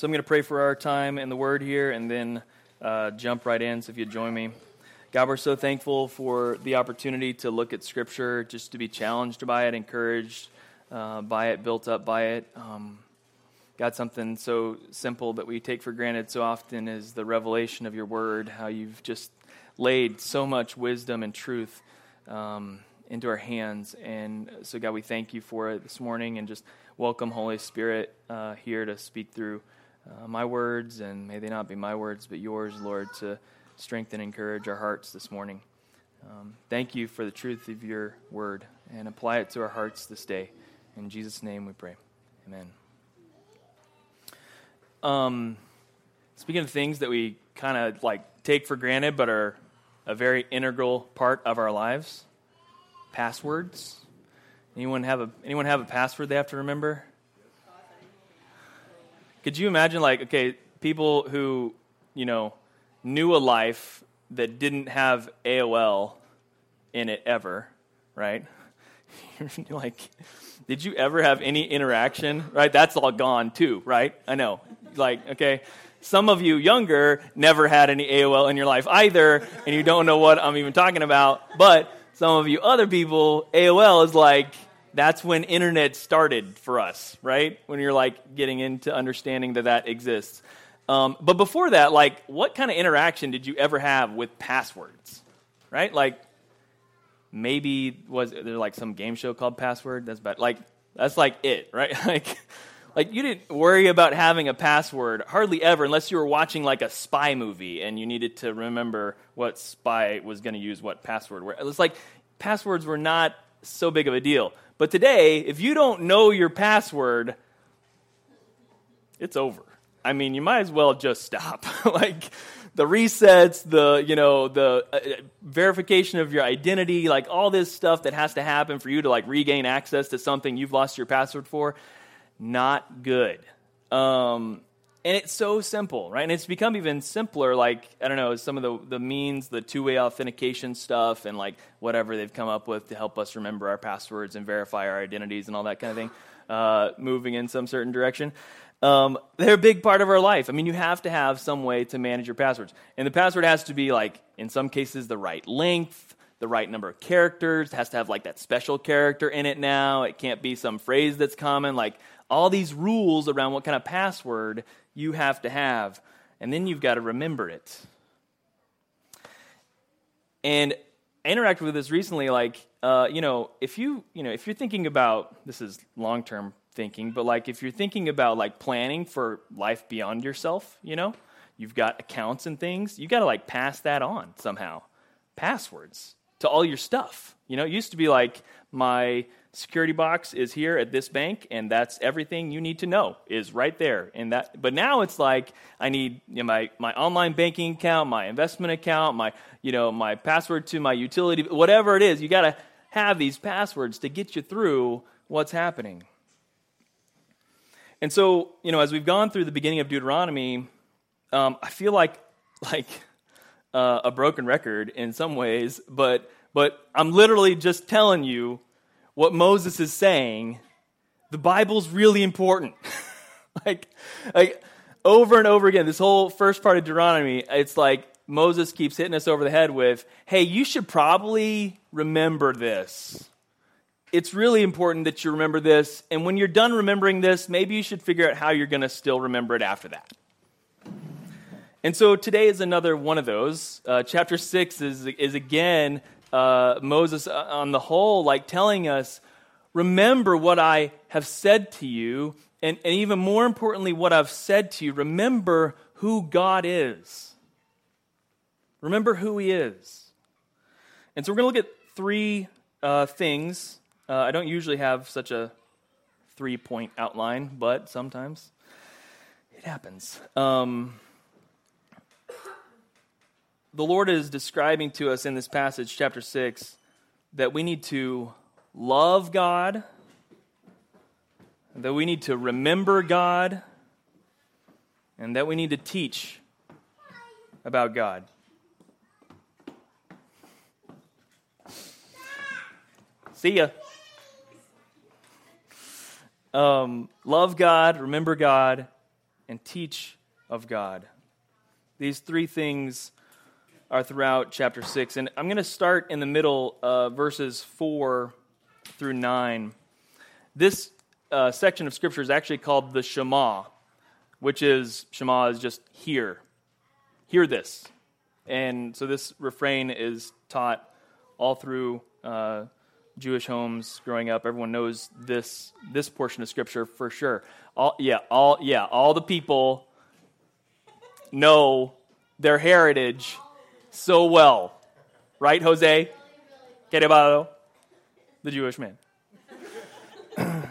So I'm going to pray for our time in the Word here and then uh, jump right in. So if you join me. God, we're so thankful for the opportunity to look at Scripture, just to be challenged by it, encouraged uh, by it, built up by it. Um, God, something so simple that we take for granted so often is the revelation of your Word, how you've just laid so much wisdom and truth um, into our hands. And so, God, we thank you for it this morning and just welcome Holy Spirit uh, here to speak through uh, my words, and may they not be my words, but yours, Lord, to strengthen and encourage our hearts this morning. Um, thank you for the truth of your word and apply it to our hearts this day. In Jesus' name we pray. Amen. Um, speaking of things that we kind of like take for granted but are a very integral part of our lives, passwords. Anyone have a anyone have a password they have to remember? Could you imagine like okay, people who, you know, knew a life that didn't have AOL in it ever, right? like, did you ever have any interaction? Right? That's all gone too, right? I know. Like, okay. Some of you younger never had any AOL in your life either, and you don't know what I'm even talking about. But some of you other people, AOL is like, that's when internet started for us, right? When you're like getting into understanding that that exists. Um, but before that, like, what kind of interaction did you ever have with passwords? Right? Like, maybe was there like some game show called Password? That's bad. Like, that's like it, right? like, like you didn't worry about having a password hardly ever, unless you were watching like a spy movie and you needed to remember what spy was going to use what password. It was like passwords were not so big of a deal. But today, if you don't know your password, it's over. I mean, you might as well just stop. like the resets, the you know the uh, verification of your identity, like all this stuff that has to happen for you to like regain access to something you've lost your password for, not good. Um, and it's so simple, right? And it's become even simpler. Like I don't know, some of the the means, the two way authentication stuff, and like whatever they've come up with to help us remember our passwords and verify our identities and all that kind of thing, uh, moving in some certain direction. Um, they're a big part of our life. I mean, you have to have some way to manage your passwords. And the password has to be, like, in some cases, the right length, the right number of characters. It has to have, like, that special character in it now. It can't be some phrase that's common. Like, all these rules around what kind of password you have to have. And then you've got to remember it. And I interacted with this recently. Like, uh, you know, if you, you know, if you're thinking about this is long term thinking, but like if you're thinking about like planning for life beyond yourself, you know, you've got accounts and things, You've got to like pass that on somehow. Passwords to all your stuff. You know, it used to be like my security box is here at this bank and that's everything you need to know is right there and that. But now it's like i need you know, my, my online banking account my investment account my you know my password to my utility whatever it is. You got to have these passwords to get you through what's happening. And so, you know, as we've gone through the beginning of Deuteronomy, um, I feel like like uh, a broken record in some ways, but but I'm literally just telling you what Moses is saying. The Bible's really important. like like over and over again, this whole first part of Deuteronomy, it's like Moses keeps hitting us over the head with, "Hey, you should probably remember this." it's really important that you remember this. And when you're done remembering this, maybe you should figure out how you're going to still remember it after that. And so today is another one of those. Uh, chapter 6 is, is again uh, Moses, uh, on the whole, like telling us, remember what I have said to you. And, and even more importantly, what I've said to you, remember who God is. Remember who He is. And so we're going to look at three uh, things uh, I don't usually have such a three point outline, but sometimes it happens. Um, the Lord is describing to us in this passage, chapter 6, that we need to love God, that we need to remember God, and that we need to teach about God. See ya. Um, love God, remember God, and teach of God. These three things are throughout chapter 6. And I'm going to start in the middle, uh, verses 4 through 9. This uh, section of Scripture is actually called the Shema, which is, Shema is just hear. Hear this. And so this refrain is taught all through uh, Jewish homes growing up. Everyone knows this, this portion of Scripture for sure. All, yeah, all, yeah, all the people know their heritage so well. Right, Jose? Querebado? The Jewish man.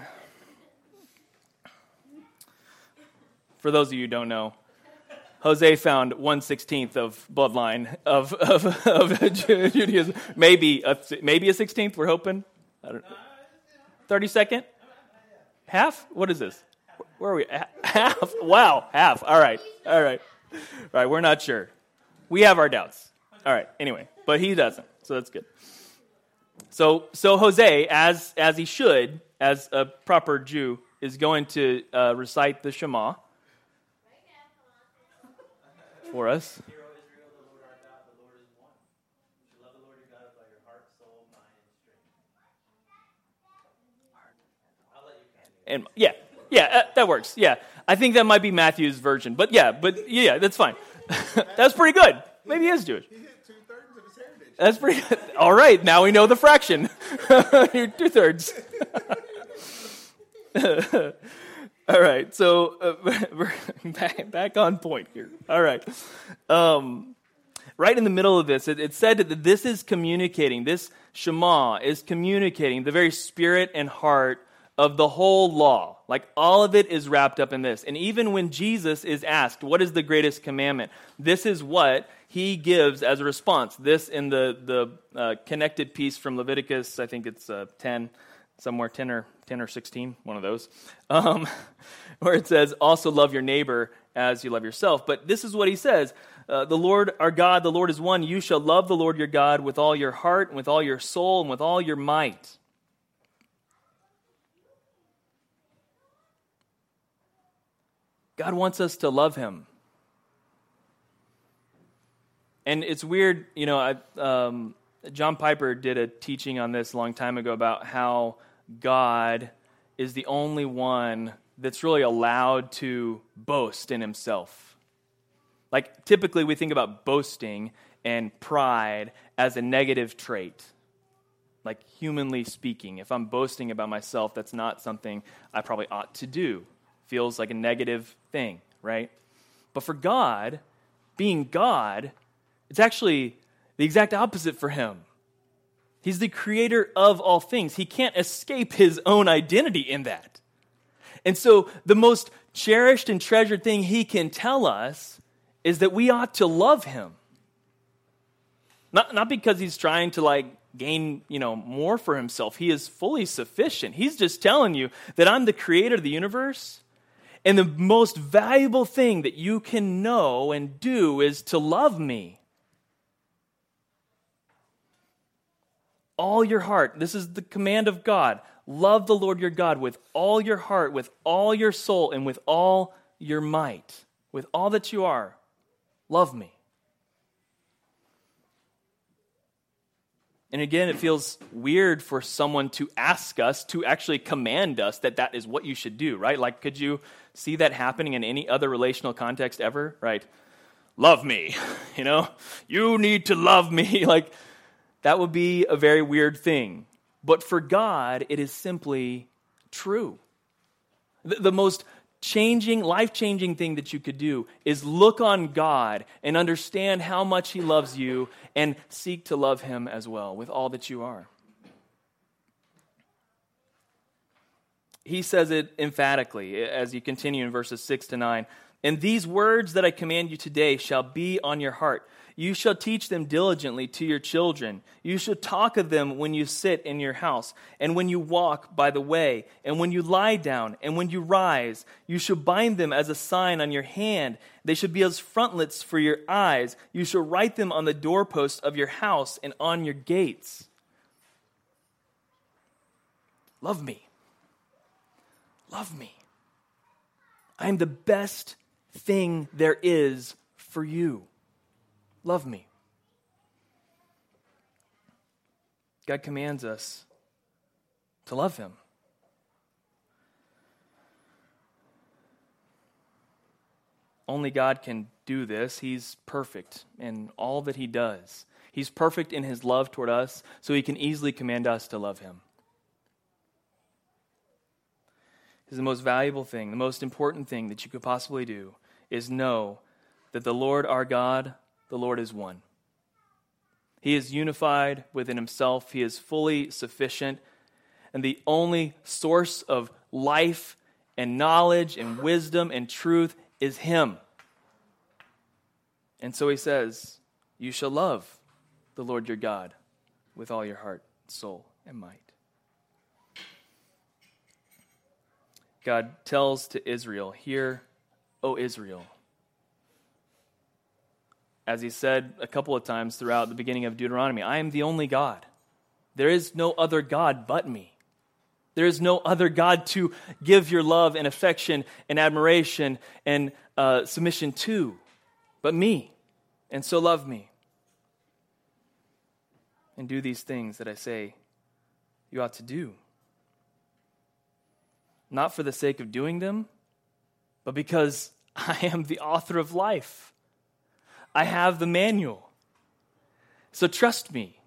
For those of you who don't know, Jose found one sixteenth of bloodline of, of, of Judaism. Maybe a, maybe a sixteenth, we're hoping. I don't Thirty second? Half? What is this? Where are we? Half? Wow, half. All right. All right. All right, we're not sure. We have our doubts. All right, anyway, but he doesn't, so that's good. So, so Jose, as, as he should, as a proper Jew, is going to uh, recite the Shema for us. And yeah, yeah, uh, that works. Yeah, I think that might be Matthew's version, but yeah, but yeah, that's fine. that's pretty good. Maybe he is Jewish. He hit two thirds of his heritage. That's pretty good. All right, now we know the fraction. Two thirds. All right, so uh, back, back on point here. All right. Um, right in the middle of this, it, it said that this is communicating, this Shema is communicating the very spirit and heart of the whole law. Like all of it is wrapped up in this. And even when Jesus is asked, What is the greatest commandment? This is what he gives as a response. This in the, the uh, connected piece from Leviticus, I think it's uh, 10 somewhere 10 or 10 or 16 one of those um, where it says also love your neighbor as you love yourself but this is what he says uh, the lord our god the lord is one you shall love the lord your god with all your heart and with all your soul and with all your might god wants us to love him and it's weird you know I, um, john piper did a teaching on this a long time ago about how God is the only one that's really allowed to boast in himself. Like, typically, we think about boasting and pride as a negative trait. Like, humanly speaking, if I'm boasting about myself, that's not something I probably ought to do. Feels like a negative thing, right? But for God, being God, it's actually the exact opposite for him. He's the creator of all things. He can't escape his own identity in that. And so, the most cherished and treasured thing he can tell us is that we ought to love him. Not, not because he's trying to like gain, you know, more for himself. He is fully sufficient. He's just telling you that I'm the creator of the universe. And the most valuable thing that you can know and do is to love me. all your heart. This is the command of God. Love the Lord your God with all your heart, with all your soul, and with all your might. With all that you are, love me. And again, it feels weird for someone to ask us, to actually command us that that is what you should do, right? Like, could you see that happening in any other relational context ever, right? Love me, you know? You need to love me. Like, that would be a very weird thing. But for God, it is simply true. The, the most changing, life changing thing that you could do is look on God and understand how much He loves you and seek to love Him as well with all that you are. He says it emphatically as you continue in verses 6 to 9. And these words that I command you today shall be on your heart. You shall teach them diligently to your children. You shall talk of them when you sit in your house, and when you walk by the way, and when you lie down, and when you rise. You shall bind them as a sign on your hand. They shall be as frontlets for your eyes. You shall write them on the doorposts of your house and on your gates. Love me. Love me. I am the best thing there is for you. Love me. God commands us to love him. Only God can do this. He's perfect in all that he does. He's perfect in his love toward us, so he can easily command us to love him. Is the most valuable thing, the most important thing that you could possibly do is know that the Lord our God, the Lord is one. He is unified within himself, he is fully sufficient, and the only source of life and knowledge and wisdom and truth is him. And so he says, You shall love the Lord your God with all your heart, soul, and might. God tells to Israel, Hear, O Israel. As he said a couple of times throughout the beginning of Deuteronomy, I am the only God. There is no other God but me. There is no other God to give your love and affection and admiration and uh, submission to but me. And so love me. And do these things that I say you ought to do. Not for the sake of doing them, but because I am the author of life. I have the manual. So trust me.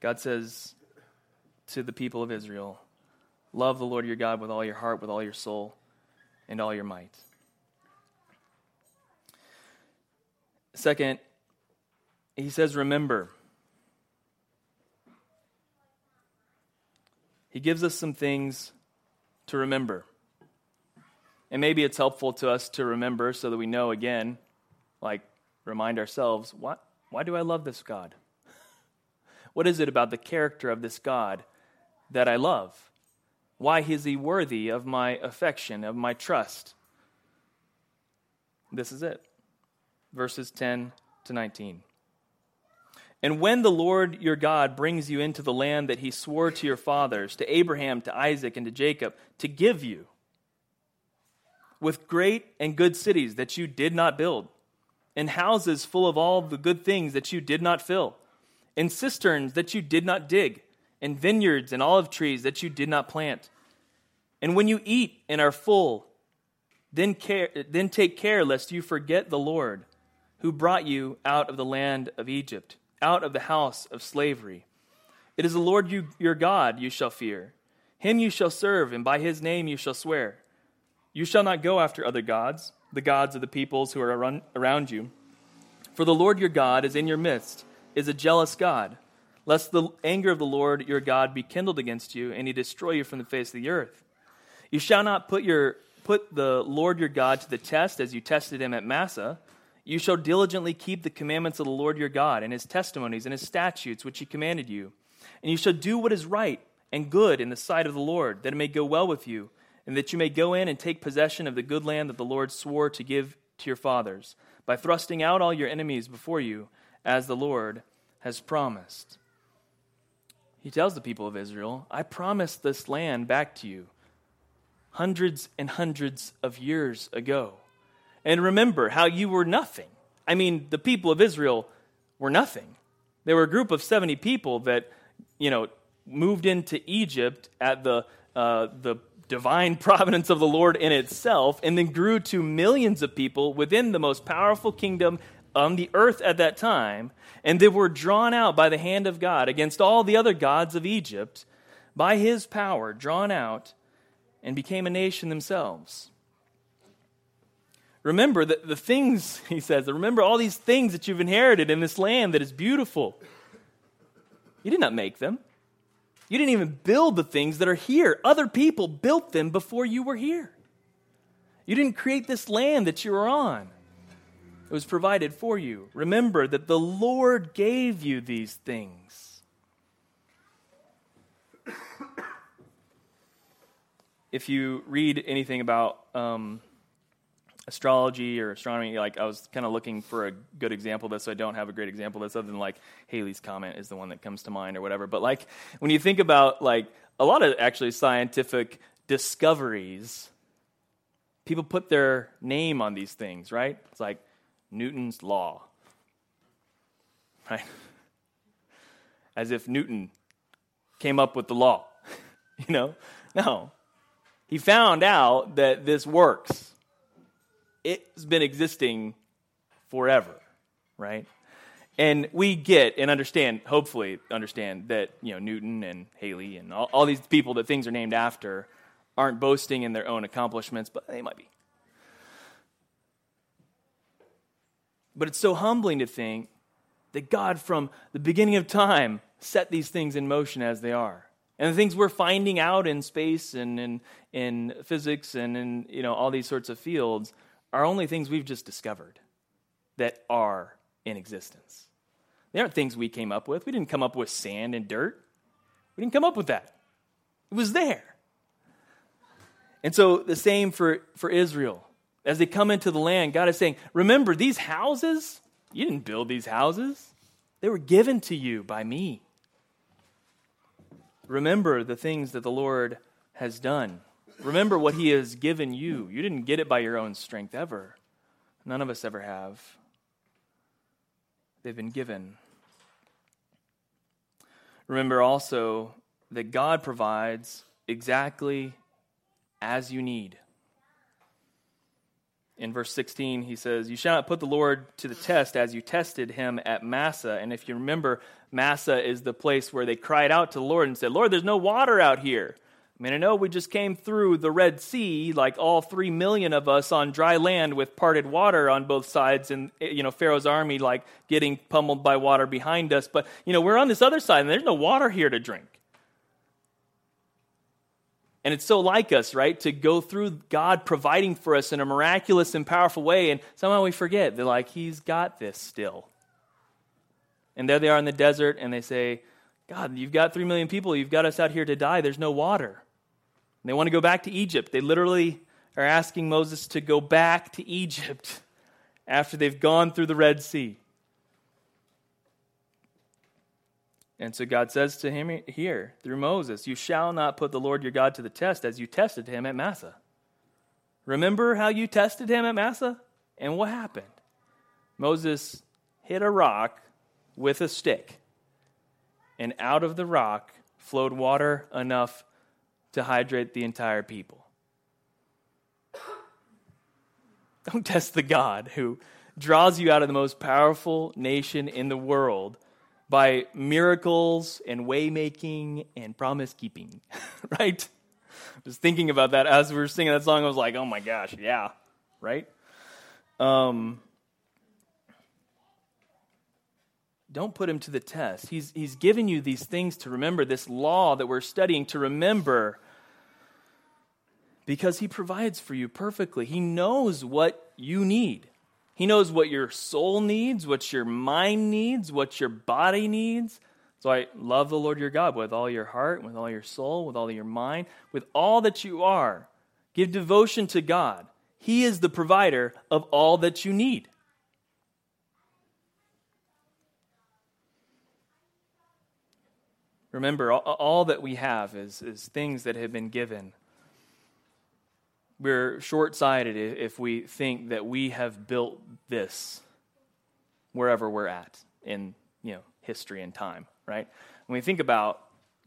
God says to the people of Israel, Love the Lord your God with all your heart, with all your soul, and all your might. Second, he says, Remember. He gives us some things to remember. And maybe it's helpful to us to remember so that we know again, like remind ourselves, why, why do I love this God? What is it about the character of this God that I love? Why is he worthy of my affection, of my trust? This is it. Verses 10 to 19. And when the Lord your God brings you into the land that he swore to your fathers, to Abraham, to Isaac, and to Jacob, to give you, with great and good cities that you did not build, and houses full of all the good things that you did not fill, and cisterns that you did not dig, and vineyards and olive trees that you did not plant. And when you eat and are full, then, care, then take care lest you forget the Lord, who brought you out of the land of Egypt, out of the house of slavery. It is the Lord you, your God you shall fear. Him you shall serve, and by his name you shall swear. You shall not go after other gods, the gods of the peoples who are around you. For the Lord your God is in your midst, is a jealous God, lest the anger of the Lord your God be kindled against you, and he destroy you from the face of the earth. You shall not put, your, put the Lord your God to the test as you tested him at Massah. You shall diligently keep the commandments of the Lord your God, and his testimonies, and his statutes which he commanded you. And you shall do what is right and good in the sight of the Lord, that it may go well with you and that you may go in and take possession of the good land that the Lord swore to give to your fathers, by thrusting out all your enemies before you, as the Lord has promised. He tells the people of Israel, I promised this land back to you hundreds and hundreds of years ago. And remember how you were nothing. I mean, the people of Israel were nothing. They were a group of 70 people that, you know, moved into Egypt at the, uh, the divine providence of the Lord in itself, and then grew to millions of people within the most powerful kingdom on the earth at that time, and they were drawn out by the hand of God against all the other gods of Egypt, by his power, drawn out, and became a nation themselves. Remember that the things, he says, remember all these things that you've inherited in this land that is beautiful. You did not make them. You didn't even build the things that are here. Other people built them before you were here. You didn't create this land that you are on. It was provided for you. Remember that the Lord gave you these things. if you read anything about um, astrology or astronomy, like I was kind of looking for a good example of this, so I don't have a great example of this other than like Halley's Comet is the one that comes to mind or whatever. But like when you think about like a lot of actually scientific discoveries people put their name on these things, right? It's like Newton's law, right? As if Newton came up with the law, you know? No. He found out that this works. It's been existing forever, right? And we get and understand, hopefully understand, that you know Newton and Halley and all, all these people that things are named after aren't boasting in their own accomplishments, but they might be. But it's so humbling to think that God, from the beginning of time, set these things in motion as they are. And the things we're finding out in space and in, in physics and in you know, all these sorts of fields are only things we've just discovered that are in existence. They aren't things we came up with. We didn't come up with sand and dirt. We didn't come up with that. It was there. And so the same for, for Israel. As they come into the land, God is saying, Remember, these houses, you didn't build these houses, they were given to you by me. Remember the things that the Lord has done. Remember what He has given you. You didn't get it by your own strength ever. None of us ever have. They've been given. Remember also that God provides exactly as you need. In verse 16, he says, You shall not put the Lord to the test as you tested him at Massah. And if you remember, Massah is the place where they cried out to the Lord and said, Lord, there's no water out here. I mean, I know we just came through the Red Sea, like all three million of us on dry land with parted water on both sides, and eh, you know Pharaoh's army like getting pummeled by water behind us. But you know we're on this other side, and there's no water here to drink. And it's so like us, right? To go through God providing for us in a miraculous and powerful way, and somehow we forget. They're like, He's got this still. And there they are in the desert, and they say, God, you've got three million people. You've got us out here to die. There's no water. And they want to go back to Egypt. They literally are asking Moses to go back to Egypt after they've gone through the Red Sea. And so God says to him here through Moses, You shall not put the Lord your God to the test as you tested him at Massah. Remember how you tested him at Massah? And what happened? Moses hit a rock with a stick, and out of the rock flowed water enough to hydrate the entire people. Don't test the God who draws you out of the most powerful nation in the world by miracles and waymaking and promise keeping, right? I was thinking about that as we were singing that song. I was like, oh my gosh, yeah, right? Um, don't put him to the test. He's, he's given you these things to remember, this law that we're studying to remember, because he provides for you perfectly. He knows what you need. He knows what your soul needs, what your mind needs, what your body needs. So I love the Lord your God with all your heart, with all your soul, with all your mind, with all that you are. Give devotion to God. He is the provider of all that you need. Remember, all that we have is, is things that have been given we're short sighted if we think that we have built this wherever we're at in you know, history and time, right? When we think about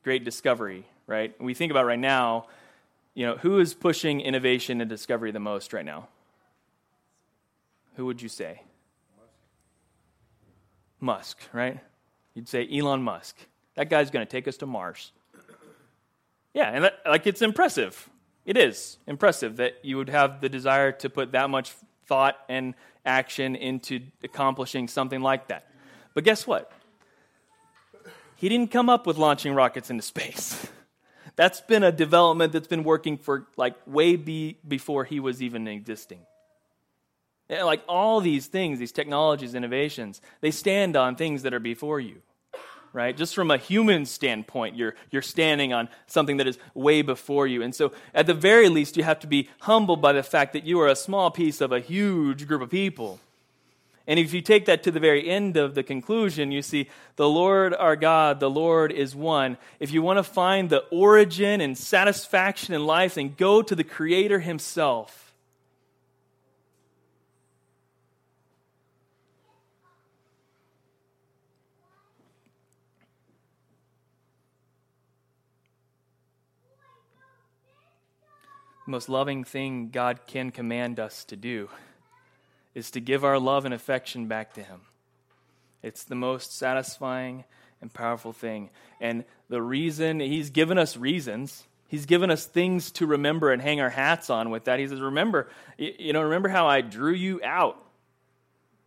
great discovery, right? we think about right now, you know, who is pushing innovation and discovery the most right now? Who would you say? Musk, right? You'd say Elon Musk. That guy's going to take us to Mars. Yeah, and that, like it's impressive, it is impressive that you would have the desire to put that much thought and action into accomplishing something like that. But guess what? He didn't come up with launching rockets into space. That's been a development that's been working for like way be, before he was even existing. And like all these things, these technologies, innovations, they stand on things that are before you right? Just from a human standpoint, you're, you're standing on something that is way before you. And so, at the very least, you have to be humbled by the fact that you are a small piece of a huge group of people. And if you take that to the very end of the conclusion, you see, the Lord our God, the Lord is one. If you want to find the origin and satisfaction in life, then go to the Creator Himself. The most loving thing God can command us to do is to give our love and affection back to Him. It's the most satisfying and powerful thing. And the reason, He's given us reasons. He's given us things to remember and hang our hats on with that. He says, Remember, you know, remember how I drew you out.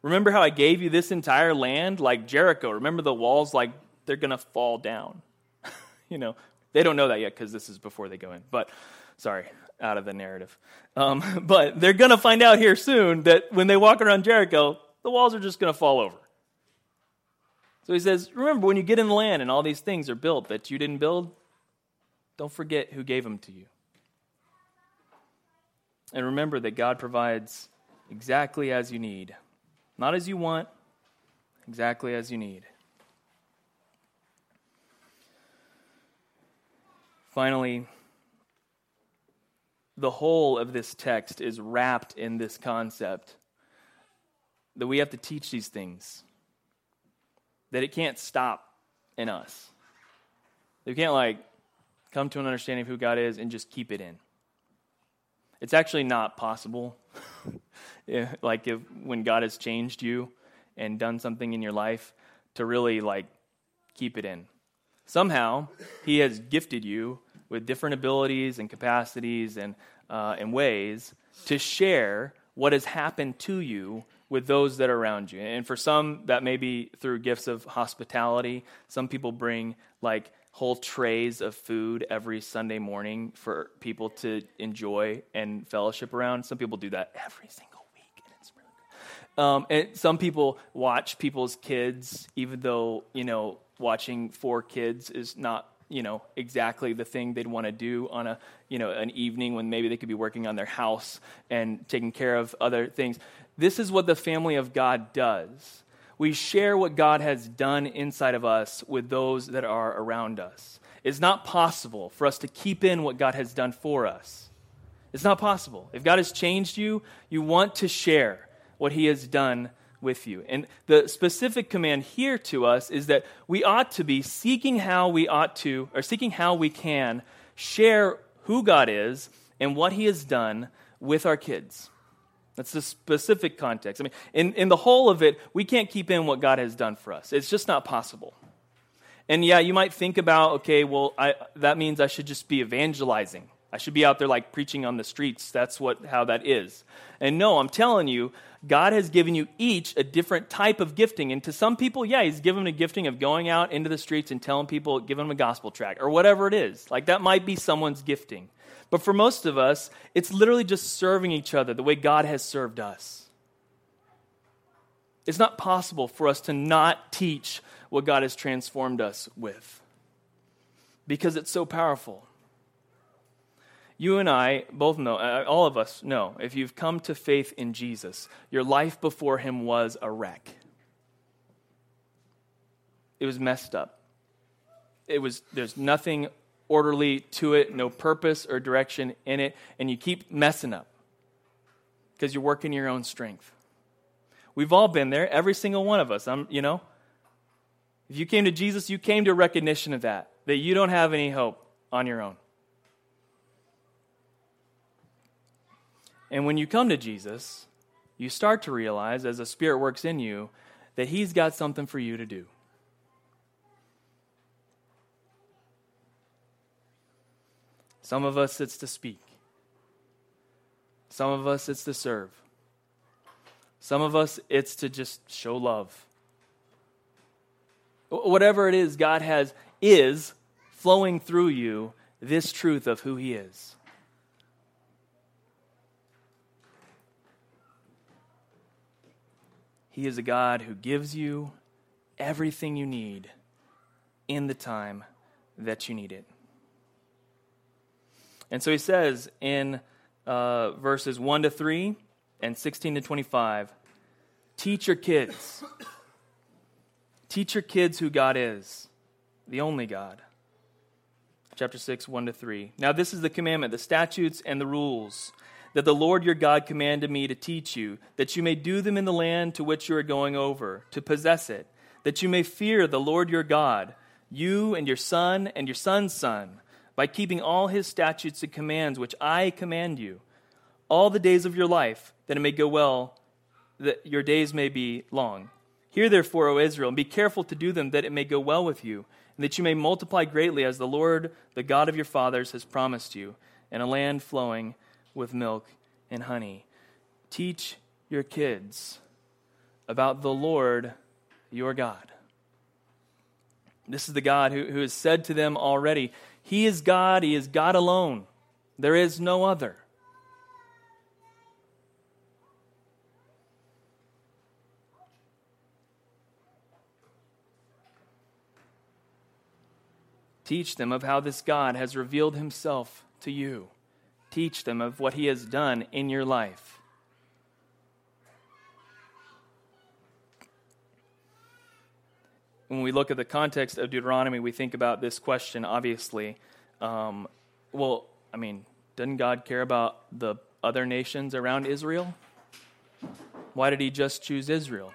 Remember how I gave you this entire land like Jericho. Remember the walls like they're going to fall down. you know, they don't know that yet because this is before they go in. But sorry, out of the narrative. Um, but they're going to find out here soon that when they walk around Jericho, the walls are just going to fall over. So he says, Remember, when you get in the land and all these things are built that you didn't build, don't forget who gave them to you. And remember that God provides exactly as you need, not as you want, exactly as you need. Finally, the whole of this text is wrapped in this concept that we have to teach these things, that it can't stop in us. We can't, like, come to an understanding of who God is and just keep it in. It's actually not possible. like, if, when God has changed you and done something in your life, to really, like, keep it in. Somehow, He has gifted you with different abilities and capacities and, uh, and ways to share what has happened to you with those that are around you. And for some, that may be through gifts of hospitality. Some people bring like whole trays of food every Sunday morning for people to enjoy and fellowship around. Some people do that every single week, and it's really good. Um, and some people watch people's kids, even though you know watching four kids is not you know exactly the thing they'd want to do on a you know an evening when maybe they could be working on their house and taking care of other things. This is what the family of god does. We share what god has done inside of us with those that are around us. It's not possible for us to keep in what god has done for us. It's not possible. If god has changed you you want to share what he has done with you. And the specific command here to us is that we ought to be seeking how we ought to, or seeking how we can share who God is and what He has done with our kids. That's the specific context. I mean, in, in the whole of it, we can't keep in what God has done for us. It's just not possible. And yeah, you might think about, okay, well, I, that means I should just be evangelizing. I should be out there like preaching on the streets. That's what how that is. And no, I'm telling you, God has given you each a different type of gifting. And to some people, yeah, He's given them a gifting of going out into the streets and telling people, giving them a gospel track or whatever it is. Like that might be someone's gifting. But for most of us, it's literally just serving each other the way God has served us. It's not possible for us to not teach what God has transformed us with because it's so powerful you and I both know, uh, all of us know, if you've come to faith in Jesus, your life before him was a wreck. It was messed up. It was, there's nothing orderly to it, no purpose or direction in it, and you keep messing up because you're working your own strength. We've all been there, every single one of us. I'm, you know, if you came to Jesus, you came to recognition of that, that you don't have any hope on your own. And when you come to Jesus, you start to realize, as the Spirit works in you, that He's got something for you to do. Some of us, it's to speak. Some of us, it's to serve. Some of us, it's to just show love. Whatever it is God has, is flowing through you this truth of who He is. He is a God who gives you everything you need in the time that you need it. And so he says in uh, verses 1 to 3 and 16 to 25 teach your kids. teach your kids who God is, the only God. Chapter 6, 1 to 3. Now, this is the commandment, the statutes and the rules that the Lord your God commanded me to teach you, that you may do them in the land to which you are going over, to possess it, that you may fear the Lord your God, you and your son and your son's son, by keeping all his statutes and commands, which I command you, all the days of your life, that it may go well, that your days may be long. Hear therefore, O Israel, and be careful to do them, that it may go well with you, and that you may multiply greatly, as the Lord, the God of your fathers, has promised you, in a land flowing with milk and honey. Teach your kids about the Lord your God. This is the God who, who has said to them already, He is God, He is God alone. There is no other. Teach them of how this God has revealed himself to you. Teach them of what he has done in your life. When we look at the context of Deuteronomy, we think about this question, obviously. Um, well, I mean, doesn't God care about the other nations around Israel? Why did he just choose Israel?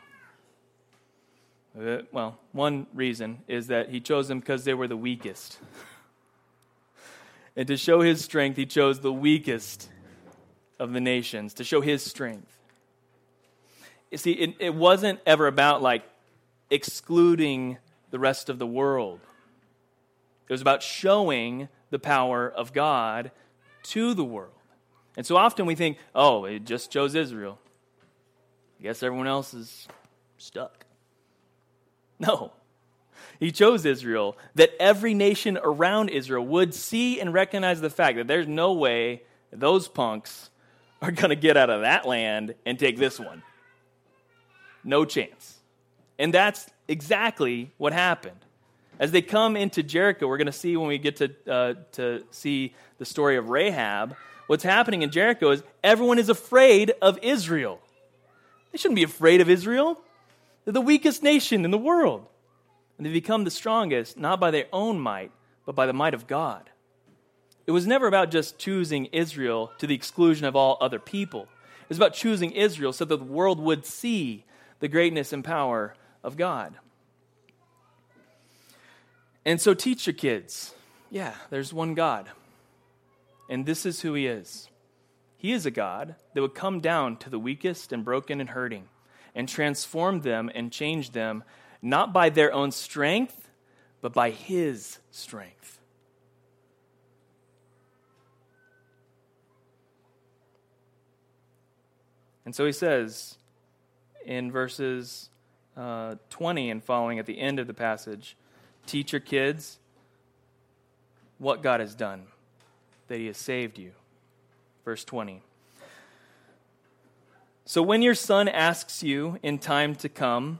Uh, well, one reason is that he chose them because they were the weakest. and to show his strength, he chose the weakest of the nations to show his strength. You see, it, it wasn't ever about like excluding the rest of the world, it was about showing the power of God to the world. And so often we think, oh, it just chose Israel. I guess everyone else is stuck. No. He chose Israel that every nation around Israel would see and recognize the fact that there's no way those punks are going to get out of that land and take this one. No chance. And that's exactly what happened. As they come into Jericho, we're going to see when we get to, uh, to see the story of Rahab, what's happening in Jericho is everyone is afraid of Israel. They shouldn't be afraid of Israel. They're the weakest nation in the world. And they become the strongest, not by their own might, but by the might of God. It was never about just choosing Israel to the exclusion of all other people. It was about choosing Israel so that the world would see the greatness and power of God. And so teach your kids yeah, there's one God. And this is who He is. He is a God that would come down to the weakest and broken and hurting and transform them and change them, not by their own strength, but by His strength. And so he says in verses uh, 20 and following at the end of the passage teach your kids what God has done, that He has saved you. Verse 20. So when your son asks you in time to come,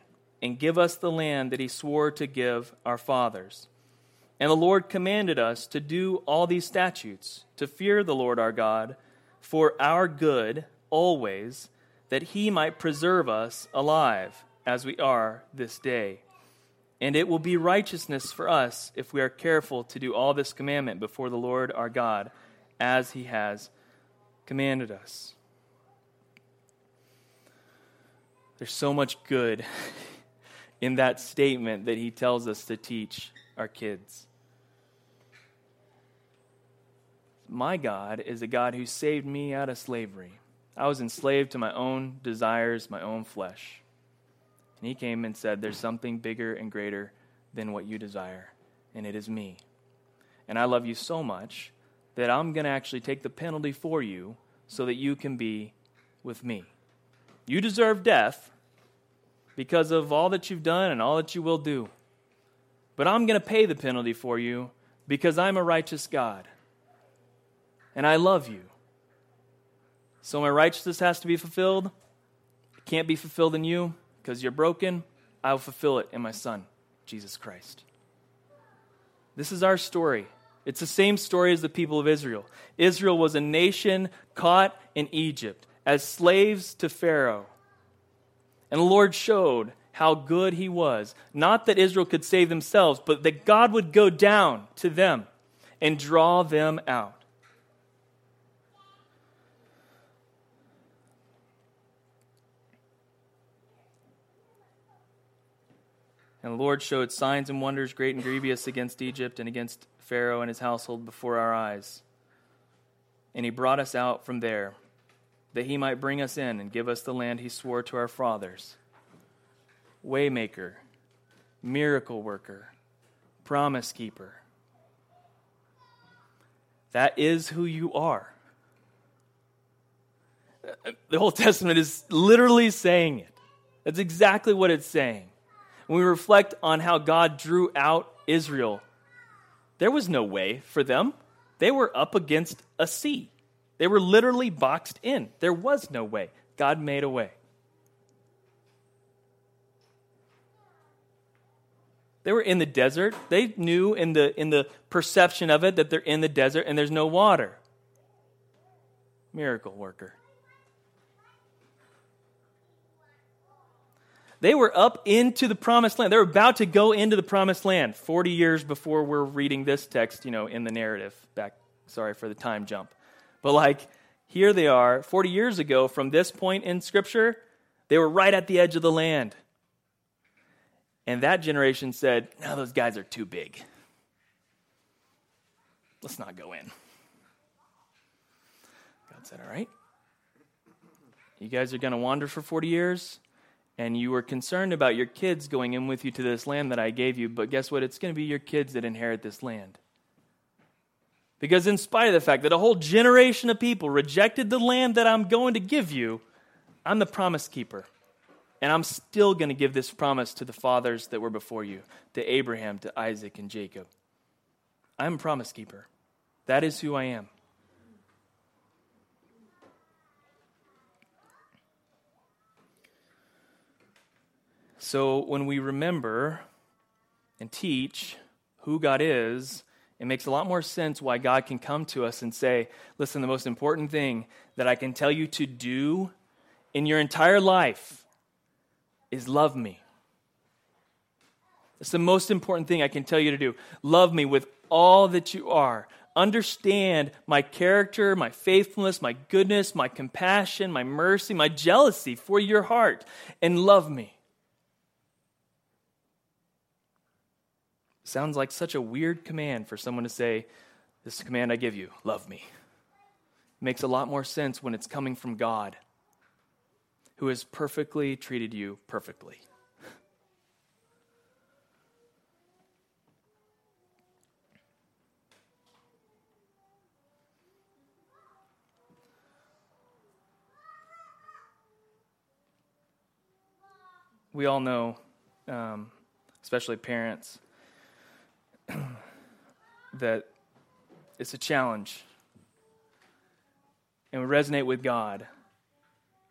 and give us the land that he swore to give our fathers. And the Lord commanded us to do all these statutes, to fear the Lord our God, for our good always, that he might preserve us alive as we are this day. And it will be righteousness for us if we are careful to do all this commandment before the Lord our God, as he has commanded us. There's so much good in that statement that he tells us to teach our kids. My God is a God who saved me out of slavery. I was enslaved to my own desires, my own flesh. And he came and said, There's something bigger and greater than what you desire, and it is me. And I love you so much that I'm going to actually take the penalty for you so that you can be with me. You deserve death, because of all that you've done and all that you will do. But I'm going to pay the penalty for you because I'm a righteous God. And I love you. So my righteousness has to be fulfilled. It can't be fulfilled in you because you're broken. I will fulfill it in my Son, Jesus Christ. This is our story. It's the same story as the people of Israel. Israel was a nation caught in Egypt as slaves to Pharaoh. And the Lord showed how good he was. Not that Israel could save themselves, but that God would go down to them and draw them out. And the Lord showed signs and wonders great and grievous against Egypt and against Pharaoh and his household before our eyes. And he brought us out from there, that he might bring us in and give us the land he swore to our fathers. Waymaker, miracle worker, promise keeper. That is who you are. The Old Testament is literally saying it. That's exactly what it's saying. When we reflect on how God drew out Israel, there was no way for them. They were up against a sea. They were literally boxed in. There was no way. God made a way. They were in the desert. They knew in the, in the perception of it that they're in the desert and there's no water. Miracle worker. They were up into the promised land. They were about to go into the promised land 40 years before we're reading this text, you know, in the narrative. Back, sorry for the time jump. But like, here they are, 40 years ago from this point in Scripture, they were right at the edge of the land. And that generation said, No, those guys are too big. Let's not go in. God said, All right. You guys are going to wander for 40 years and you were concerned about your kids going in with you to this land that I gave you, but guess what? It's going to be your kids that inherit this land. Because, in spite of the fact that a whole generation of people rejected the land that I'm going to give you, I'm the promise keeper. And I'm still going to give this promise to the fathers that were before you, to Abraham, to Isaac, and Jacob. I'm a promise keeper. That is who I am. So when we remember and teach who God is, it makes a lot more sense why God can come to us and say, Listen, the most important thing that I can tell you to do in your entire life is love me. It's the most important thing I can tell you to do. Love me with all that you are. Understand my character, my faithfulness, my goodness, my compassion, my mercy, my jealousy for your heart, and love me. Sounds like such a weird command for someone to say, This command I give you, love me. It makes a lot more sense when it's coming from God, who has perfectly treated you perfectly. we all know, um, especially parents, that it's a challenge and we resonate with God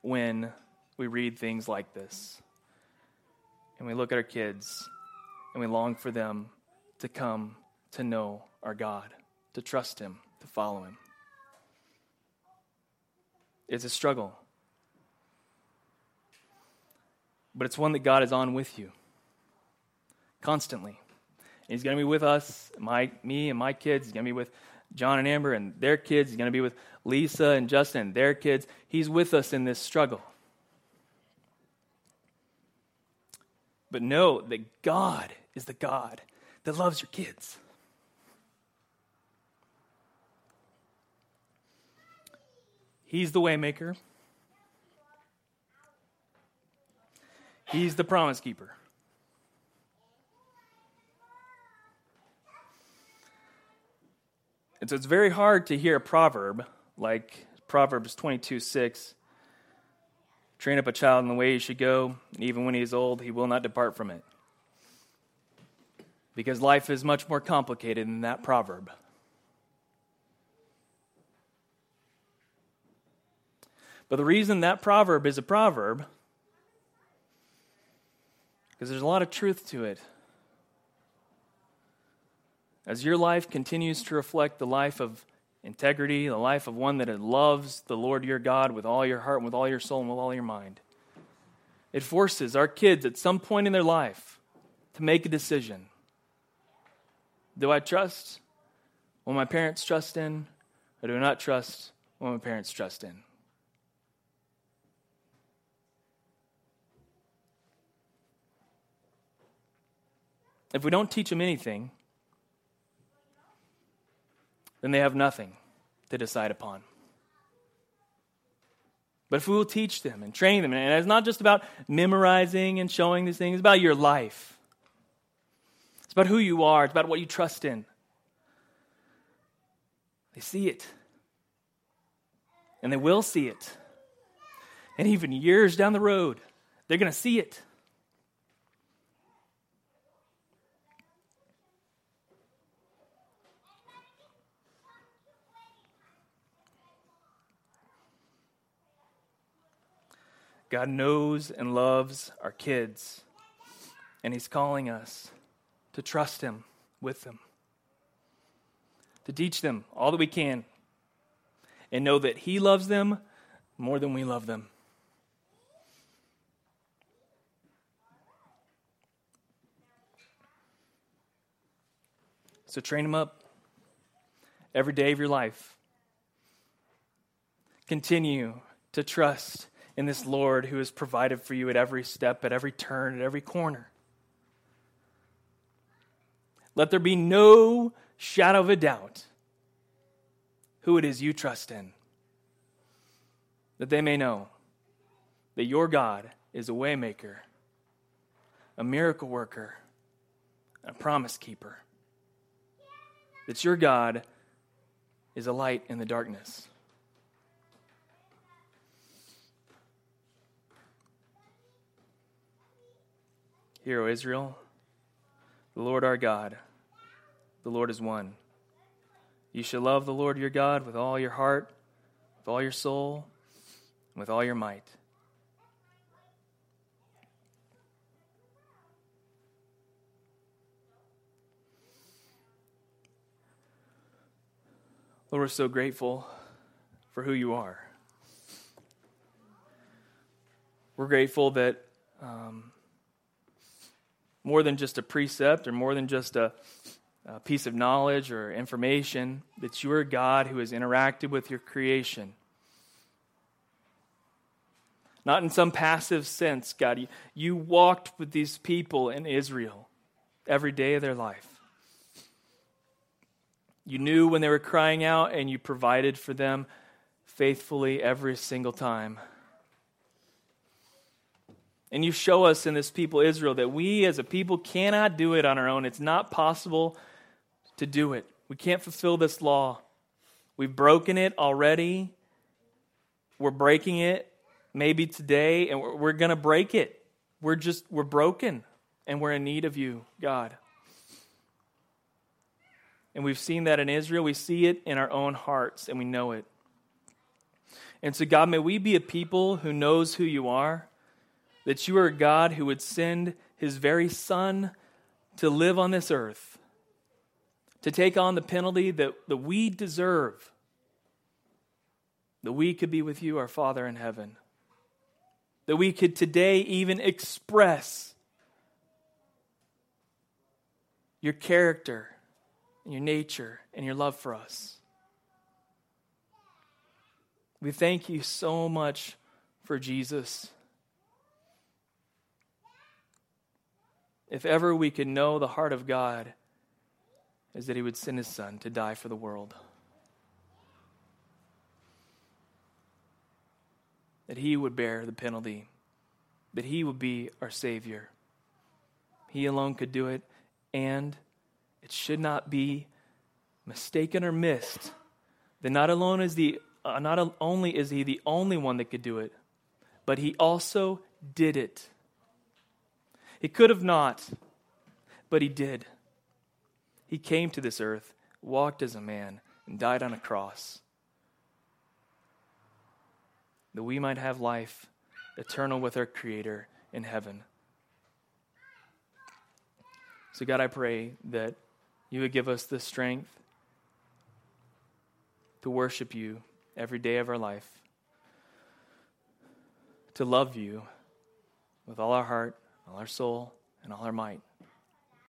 when we read things like this. And we look at our kids and we long for them to come to know our God, to trust Him, to follow Him. It's a struggle, but it's one that God is on with you constantly. He's going to be with us, my, me and my kids. He's going to be with John and Amber and their kids. He's going to be with Lisa and Justin and their kids. He's with us in this struggle. But know that God is the God that loves your kids. He's the waymaker. He's the promise keeper. And so it's very hard to hear a proverb like Proverbs 22 6. Train up a child in the way he should go, and even when he is old, he will not depart from it. Because life is much more complicated than that proverb. But the reason that proverb is a proverb, because there's a lot of truth to it. As your life continues to reflect the life of integrity, the life of one that loves the Lord your God with all your heart, and with all your soul, and with all your mind, it forces our kids at some point in their life to make a decision. Do I trust what my parents trust in, or do I not trust what my parents trust in? If we don't teach them anything, then they have nothing to decide upon. But if we will teach them and train them, and it's not just about memorizing and showing these things, it's about your life. It's about who you are, it's about what you trust in. They see it. And they will see it. And even years down the road, they're going to see it. God knows and loves our kids, and He's calling us to trust Him with them, to teach them all that we can, and know that He loves them more than we love them. So train them up every day of your life. Continue to trust in this Lord who has provided for you at every step, at every turn, at every corner. Let there be no shadow of a doubt who it is you trust in, that they may know that your God is a waymaker, a miracle worker, a promise keeper. That your God is a light in the darkness. Hear, O Israel, the Lord our God, the Lord is one. You shall love the Lord your God with all your heart, with all your soul, and with all your might. Lord, we're so grateful for who you are. We're grateful that um, more than just a precept or more than just a, a piece of knowledge or information, that you are God who has interacted with your creation. Not in some passive sense, God. You, you walked with these people in Israel every day of their life. You knew when they were crying out, and you provided for them faithfully every single time. And you show us in this people, Israel, that we as a people cannot do it on our own. It's not possible to do it. We can't fulfill this law. We've broken it already. We're breaking it maybe today, and we're, going to break it. We're just, we're broken, and we're in need of you, God. And we've seen that in Israel. We see it in our own hearts, and we know it. And so, God, may we be a people who knows who you are that you are a God who would send his very Son to live on this earth, to take on the penalty that, that we deserve, that we could be with you, our Father in heaven, that we could today even express your character, and your nature, and your love for us. We thank you so much for Jesus. If ever we could know the heart of God, is that He would send His Son to die for the world. That He would bear the penalty, that He would be our Savior. He alone could do it, and it should not be mistaken or missed that not alone is the uh, not only is he the only one that could do it, but he also did it. He could have not, but he did. He came to this earth, walked as a man, and died on a cross that we might have life eternal with our Creator in heaven. So, God, I pray that you would give us the strength to worship you every day of our life, to love you with all our heart, all our soul, and all our might.